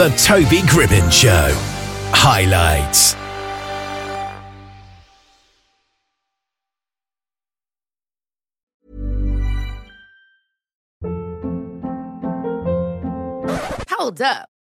The Toby Gribbin Show. Highlights. Hold up.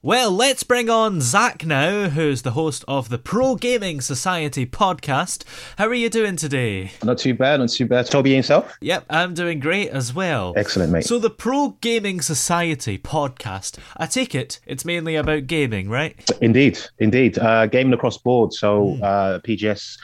Well, let's bring on Zach now, who's the host of the Pro Gaming Society podcast. How are you doing today? Not too bad, not too bad. Toby yourself? Yep, I'm doing great as well. Excellent, mate. So, the Pro Gaming Society podcast, I take it it's mainly about gaming, right? Indeed, indeed. Uh, gaming across board. So uh, PGS,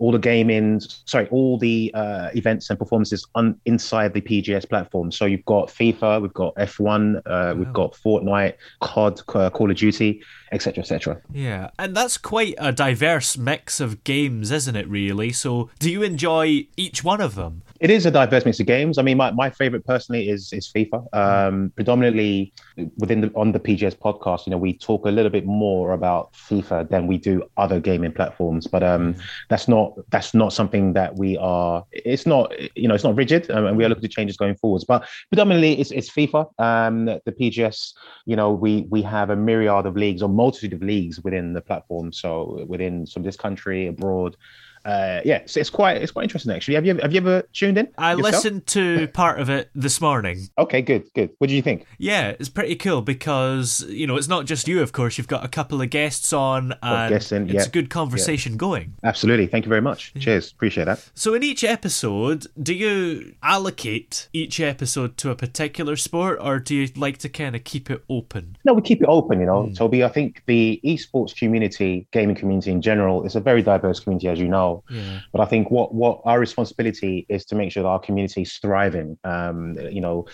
all the gaming, sorry, all the uh, events and performances on inside the PGS platform. So you've got FIFA, we've got F1, uh, we've got Fortnite, COD, uh, Call of Duty, etc., etc. Yeah, and that's quite a diverse mix of games, isn't it, really? So, do you enjoy each one of them? It is a diverse mix of games. I mean, my, my favorite personally is is FIFA. Um, predominantly within the on the PGS podcast, you know, we talk a little bit more about FIFA than we do other gaming platforms. But um, that's not that's not something that we are. It's not you know it's not rigid, um, and we are looking to changes going forwards. But predominantly, it's it's FIFA. Um, the PGS, you know, we we have a myriad of leagues or multitude of leagues within the platform. So within some this country, abroad uh, yeah, it's, it's quite it's quite interesting actually. Have you have you ever tuned in? I yourself? listened to part of it this morning. Okay, good, good. What do you think? Yeah, it's pretty cool because you know it's not just you. Of course, you've got a couple of guests on, and guests in, it's yeah, a good conversation going. Absolutely. Thank you very much. Cheers. Appreciate that. So, in each episode, do you allocate each episode to a particular sport, or do you like to kind of keep it open? No, we keep it open. You know, Toby. I think the esports community, gaming community in general, is a very diverse community, as you know. Yeah. But I think what what our responsibility is to make sure that our community is thriving. Um, you know,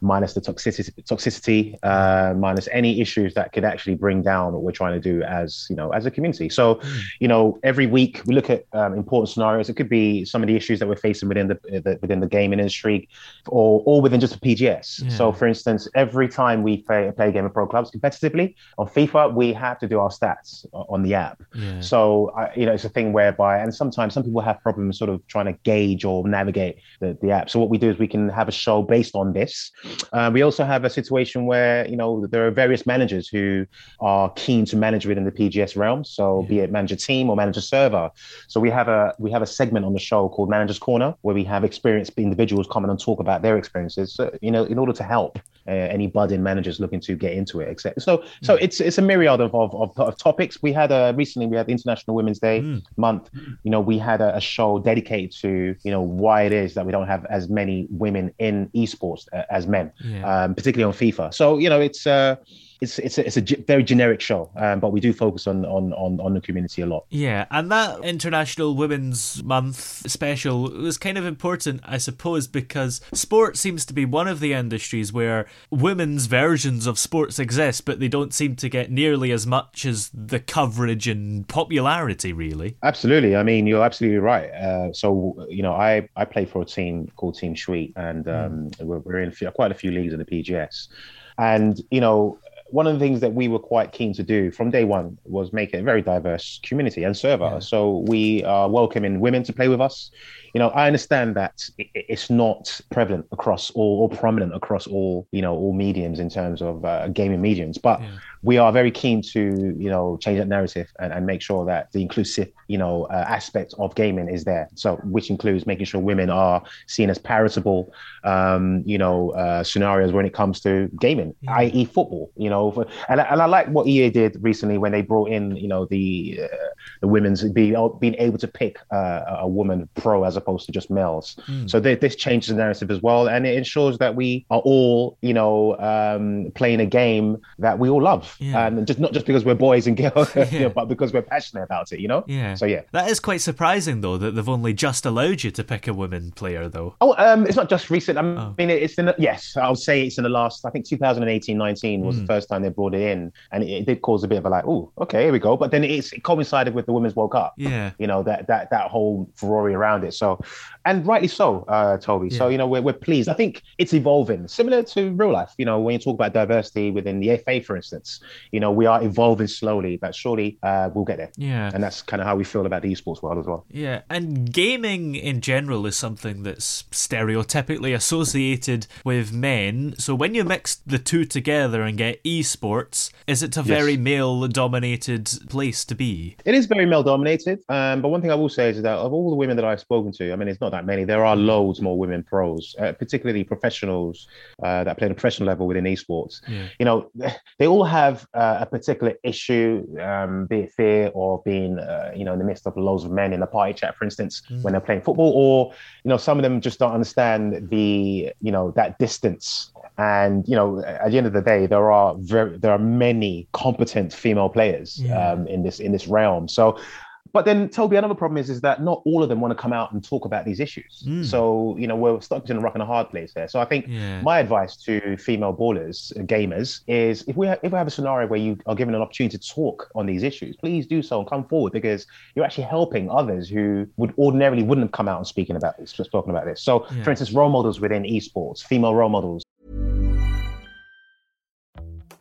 minus the toxicity, toxicity, uh, minus any issues that could actually bring down what we're trying to do as you know as a community. So, you know, every week we look at um, important scenarios. It could be some of the issues that we're facing within the, the within the gaming industry, or or within just the PGS. So, for instance, every time we play play a game of pro clubs competitively on FIFA, we have to do our stats on the app. Yeah. So, I, you know, it's a thing whereby, and sometimes some people have problems sort of trying to gauge or navigate the, the app. So, what we do is we can have a show based on this. Uh, we also have a situation where, you know, there are various managers who are keen to manage within the PGS realm. So, be it manager team or manager server. So, we have a we have a segment on the show called Managers Corner where we have experienced individuals come in and talk about their experiences. So, you know, in order to help uh, any budding managers looking to get into it, etc. So, so it's it's a myriad of, of, of, of topics. We had a recently we had International Women's Day month. You know, we had a, a show dedicated to you know why it is that we don't have as many women in esports uh, as men, Yeah. um, particularly on FIFA. So you know, it's uh, it's it's a, it's a ge- very generic show, um, but we do focus on on on on the community a lot. Yeah, and that International Women's Month special was kind of important, I suppose, because sport seems to be one of the industries where women's versions of sports exist, but they don't seem to get nearly as much as the coverage and popularity, really. Absolutely. I mean, you're absolutely right. Uh, so, you know, I, I play for a team called Team Sweet, and um, we're, we're in quite a few leagues in the PGS. And, you know, one of the things that we were quite keen to do from day one was make it a very diverse community and server. So we are welcoming women to play with us. You know, I understand that it's not prevalent across all or prominent across all, you know, all mediums in terms of uh, gaming mediums, but we are very keen to, you know, change that narrative and, and make sure that the inclusive, you know, uh, aspect of gaming is there. So, which includes making sure women are seen as palatable, um, you know, uh, scenarios when it comes to gaming, yeah. i.e., football. You know, for, and, and I like what EA did recently when they brought in, you know, the uh, the women's being being able to pick uh, a woman pro as opposed to just males. Mm. So th- this changes the narrative as well, and it ensures that we are all, you know, um, playing a game that we all love, yeah. and just not just because we're boys and girls, yeah. you know, but because we're passionate about it. You know. Yeah. So yeah, that is quite surprising though that they've only just allowed you to pick a woman player though. Oh, um, it's not just recent. I oh. mean, it's in the, yes, I'll say it's in the last. I think 2018-19 was mm. the hmm. first time they brought it in, and it, it did cause a bit of a like, oh, okay, here we go. But then it's it coincided with the Women's World Cup. Yeah. You know that that that whole Ferrari around it. So, and rightly so, uh, Toby. Yeah. So you know we're we're pleased. I think it's evolving, similar to real life. You know, when you talk about diversity within the FA, for instance, you know we are evolving slowly, but surely uh, we'll get there. Yeah. And that's kind of how we feel about the esports world as well. Yeah, and gaming in general is something that's stereotypically associated with men. So when you mix the two together and get esports, is it a very male-dominated place to be? It is very male dominated. Um, but one thing I will say is that of all the women that I've spoken to, I mean, it's not that many. There are loads more women pros, uh, particularly professionals uh, that play at a professional level within esports. Yeah. You know, they all have uh, a particular issue, um, be it fear or being, uh, you know, in the midst of loads of men in the party chat, for instance, mm. when they're playing football, or you know, some of them just don't understand the, you know, that distance and you know, at the end of the day, there are very there are many competent female players yeah. um, in this in this realm. So but then, Toby, another problem is is that not all of them want to come out and talk about these issues. Mm. So you know we're stuck in a rock and a hard place there. So I think yeah. my advice to female ballers, uh, gamers, is if we ha- if we have a scenario where you are given an opportunity to talk on these issues, please do so and come forward because you're actually helping others who would ordinarily wouldn't have come out and speaking about this, spoken about this. So, yeah. for instance, role models within esports, female role models.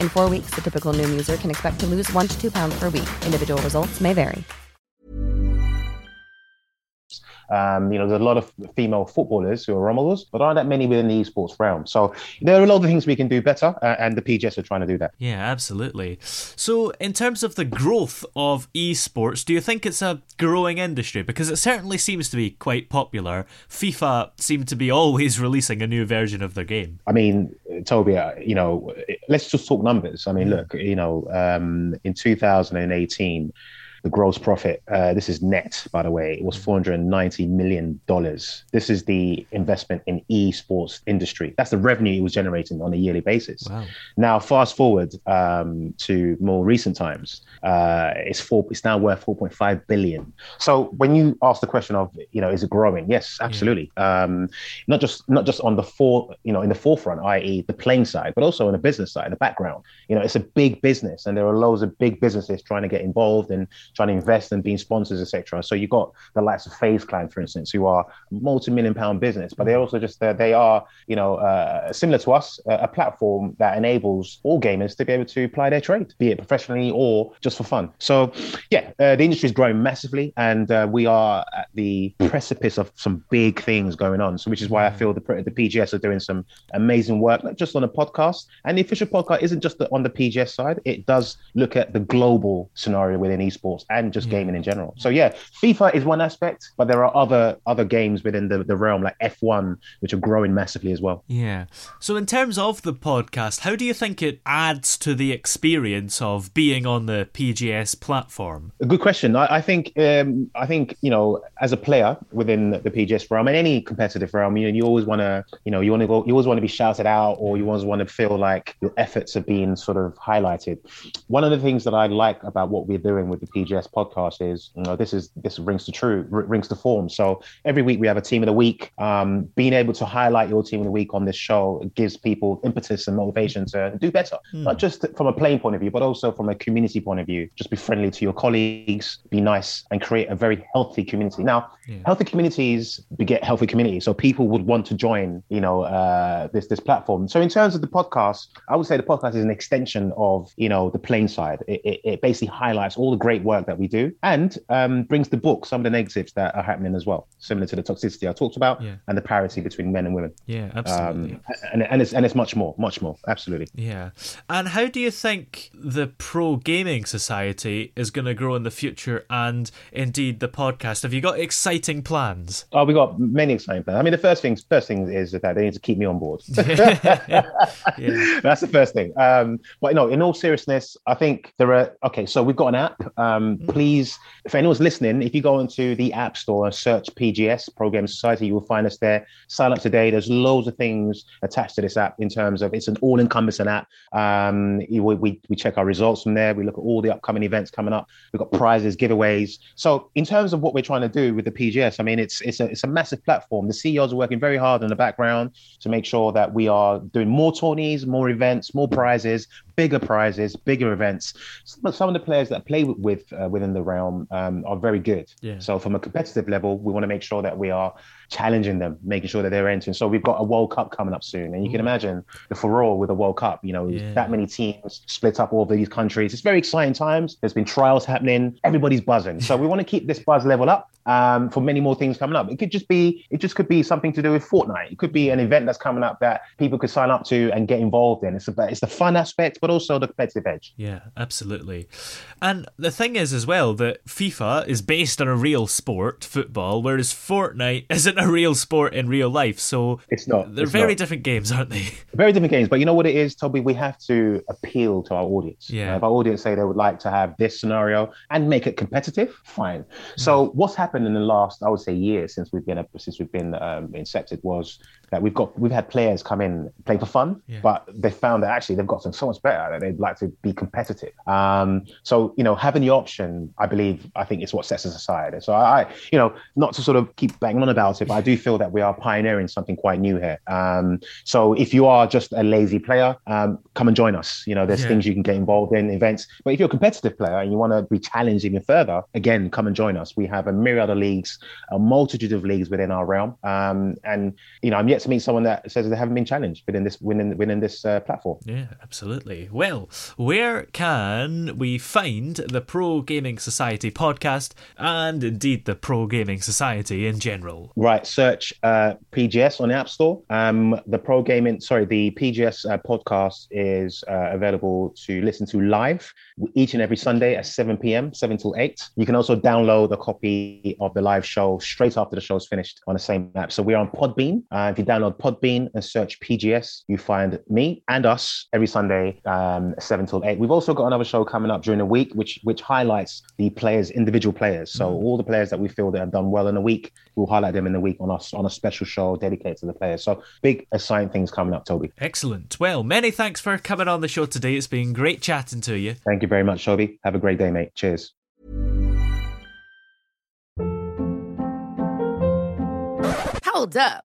In four weeks, the typical Noom user can expect to lose one to two pounds per week. Individual results may vary. Um, you know, there's a lot of female footballers who are role models, but aren't that many within the esports realm. So there are a lot of things we can do better, uh, and the PGS are trying to do that. Yeah, absolutely. So, in terms of the growth of esports, do you think it's a growing industry? Because it certainly seems to be quite popular. FIFA seem to be always releasing a new version of their game. I mean, Toby, uh, you know, let's just talk numbers. I mean, mm. look, you know, um, in 2018 the gross profit. Uh, this is net, by the way. It was 490 million dollars. This is the investment in esports industry. That's the revenue it was generating on a yearly basis. Wow. Now, fast forward um, to more recent times, uh, it's four. It's now worth 4.5 billion. So when you ask the question of, you know, is it growing? Yes, absolutely. Um, not just not just on the for, you know, in the forefront, i.e., the playing side, but also on the business side, the background. You know, it's a big business, and there are loads of big businesses trying to get involved and trying to invest and being sponsors, etc. So you got the likes of FaZe Clan, for instance, who are multi-million pound business, but they're also just uh, they are, you know, uh, similar to us, uh, a platform that enables all gamers to be able to apply their trade, be it professionally or just for fun. So, yeah, uh, the industry is growing massively, and uh, we are at the precipice of some big things going on. So, which is why I feel the the PGS are doing some amazing work, not just on a podcast. And the official podcast isn't just the, on the PGS side; it does look at the global scenario within esports and just gaming in general. So, yeah, FIFA is one aspect, but there are other other games within the, the realm like F1, which are growing massively as well. Yeah. So, in terms of the podcast, how do you think it adds to the experience of being on the PGS platform? A good question. I, I think um, I think you know, as a player within the PGS realm and any competitive realm, you know, you always want to, you know, you want to go, you always want to be shouted out, or you always want to feel like your efforts are being sort of highlighted. One of the things that I like about what we're doing with the PGS podcast is, you know, this is this rings to true, r- rings to form. So every week we have a team of the week. Um, being able to highlight your team of the week on this show gives people impetus and motivation to do better, not just from a playing point of view, but also from a community point of view. Just be friendly to your colleagues, be nice, and create a very healthy community. Now, healthy communities beget healthy communities, so people would want to join, you know, uh, this this platform. So in terms of the podcast, I would say the podcast is an extension of, you know, the playing side. It, it, it basically highlights all the great work that we do and um, brings the book some of the negatives that are happening as well, similar to the toxicity I talked about Yeah. and the parity between men and women. Yeah, absolutely. Um, and, and it's and it's much more, much more, absolutely. Yeah. And how do you think the Pro Gaming Society is going to grow in the future and indeed the podcast? Have you got exciting plans? Oh, we got many exciting plans. I mean, the first things, first thing is that they need to keep me on board. Yeah. That's the first thing. Um, but no, in all seriousness, I think there are. Okay, so we've got an app. Um, please, if anyone's listening, if you go into the App Store and search PGS Pro Gaming Society, you will find us there. Sign up today. There's loads of things attached to this app in terms of it's an all-encompassing app. Um, we, we we check our results from there. We look at all the upcoming events coming up. We've got prizes, giveaways. So in terms of what we're trying to do with the PGS, I mean, it's it's a it's a massive platform. The CEOs are working very hard in the background to make sure that we are doing more tourneys, more events, more prizes, bigger prizes, bigger events. Some, some of the players that play with, uh, within the realm um, are very good. Yeah. So from a competitive level, we want to make sure that we are challenging them, making sure that they're entering. So we've got a World Cup coming up soon, and you can imagine the furore with a World Cup. You know, Yeah. that many teams split up all of these countries. It's very exciting times. There's been trials happening. Everybody's buzzing. So we want to keep this buzz level up um, for many more things coming up. It could just be, it just could be something to do with Fortnite. It could be an event that's coming up that people could sign up to and get involved in. It's about, it's the fun aspect, but also the competitive edge. Yeah, absolutely. And the thing is, as well, that FIFA is based on a real sport, football, whereas Fortnite isn't a real sport in real life. So It's not. they're it's very not. different games, aren't they? Very different games, but you know what it is, Toby? We have to appeal to our audience. Yeah. If our audience say they would like to have this scenario and make it competitive, fine. So what's happened in the last, I would say, year since we've been since we've been um, incepted was that we've got we've had players come in play for fun, Yeah. but they found that actually they've got something so much better that they'd like to be competitive. Um, so you know, having the option, I believe, I think it's what sets us aside. And so I, I, you know, not to sort of keep banging on about it, but I do feel that we are pioneering something quite new here. Um, so if you are just a lazy player, um, come and join us. You know, there's Yeah. things you can get involved in, events. But if you're a competitive player and you want to be challenged even further, again, come and join us. We have a myriad of leagues, a multitude of leagues within our realm. Um, and you know, I'm yet to meet someone that says they haven't been challenged within this within within this uh, platform. Yeah, absolutely. Well, where can we find the Pro Gaming Society podcast and indeed the Pro Gaming Society in general? Right, search uh, PGS on the App Store. Um, the Pro Gaming, sorry, the PGS uh, podcast is uh, available to listen to live each and every Sunday at 7 p.m., 7 till 8. You can also download a copy of the live show straight after the show's finished on the same app. So we're on Podbean. Uh, if you download Podbean and search PGS, you find me and us every Sunday, um, seven till eight. We've also got another show coming up during the week, which which highlights the players, individual players. So mm. all the players that we feel that have done well in a week, we'll highlight them in the week on us on a special show dedicated to the players. So big assigned things coming up, Toby. Excellent. Well, many thanks for coming on the show today. It's been great chatting to you. Thank you very much, Toby. Have a great day, mate. Cheers. Hold up.